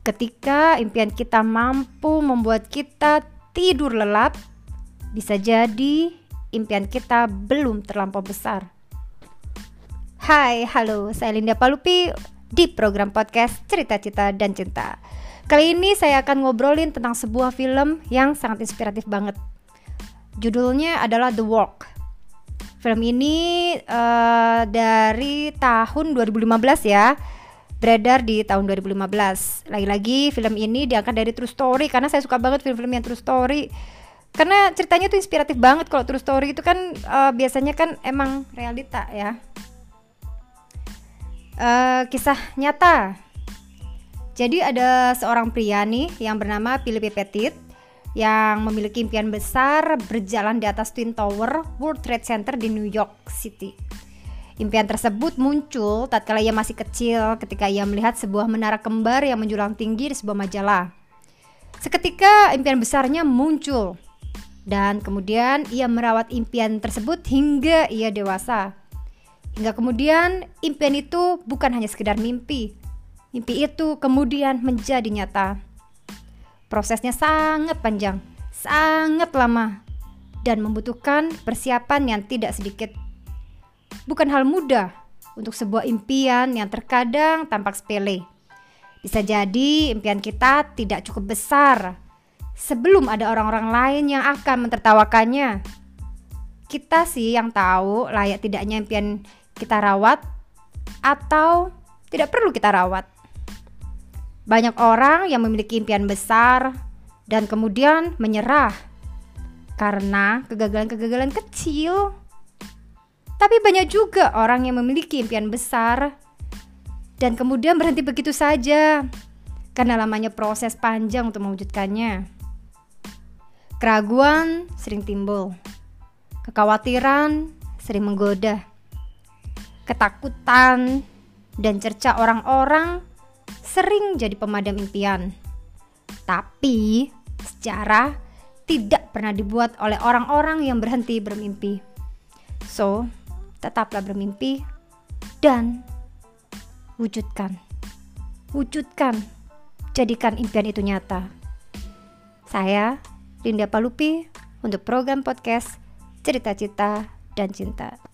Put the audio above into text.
Ketika impian kita mampu membuat kita tidur lelap, bisa jadi impian kita belum terlampau besar. Hai, halo, saya Linda Palupi di program podcast Cerita Cita dan Cinta. Kali ini saya akan ngobrolin tentang sebuah film yang sangat inspiratif banget. Judulnya adalah The Walk. Film ini uh, dari tahun 2015 ya beredar di tahun 2015. Lagi-lagi film ini diangkat dari true story karena saya suka banget film-film yang true story. Karena ceritanya tuh inspiratif banget kalau true story itu kan uh, biasanya kan emang realita ya. Uh, kisah nyata. Jadi ada seorang pria nih yang bernama Philippe Petit yang memiliki impian besar berjalan di atas Twin Tower World Trade Center di New York City. Impian tersebut muncul tatkala ia masih kecil ketika ia melihat sebuah menara kembar yang menjulang tinggi di sebuah majalah. Seketika impian besarnya muncul dan kemudian ia merawat impian tersebut hingga ia dewasa. Hingga kemudian impian itu bukan hanya sekedar mimpi. Mimpi itu kemudian menjadi nyata. Prosesnya sangat panjang, sangat lama, dan membutuhkan persiapan yang tidak sedikit. Bukan hal mudah untuk sebuah impian yang terkadang tampak sepele. Bisa jadi impian kita tidak cukup besar sebelum ada orang-orang lain yang akan mentertawakannya. Kita sih yang tahu layak tidaknya impian kita rawat atau tidak perlu kita rawat. Banyak orang yang memiliki impian besar dan kemudian menyerah karena kegagalan-kegagalan kecil. Tapi banyak juga orang yang memiliki impian besar dan kemudian berhenti begitu saja karena lamanya proses panjang untuk mewujudkannya. Keraguan sering timbul, kekhawatiran sering menggoda, ketakutan dan cerca orang-orang sering jadi pemadam impian. Tapi sejarah tidak pernah dibuat oleh orang-orang yang berhenti bermimpi. So, tetaplah bermimpi dan wujudkan. Wujudkan. Jadikan impian itu nyata. Saya Linda Palupi untuk program podcast Cerita Cita dan Cinta.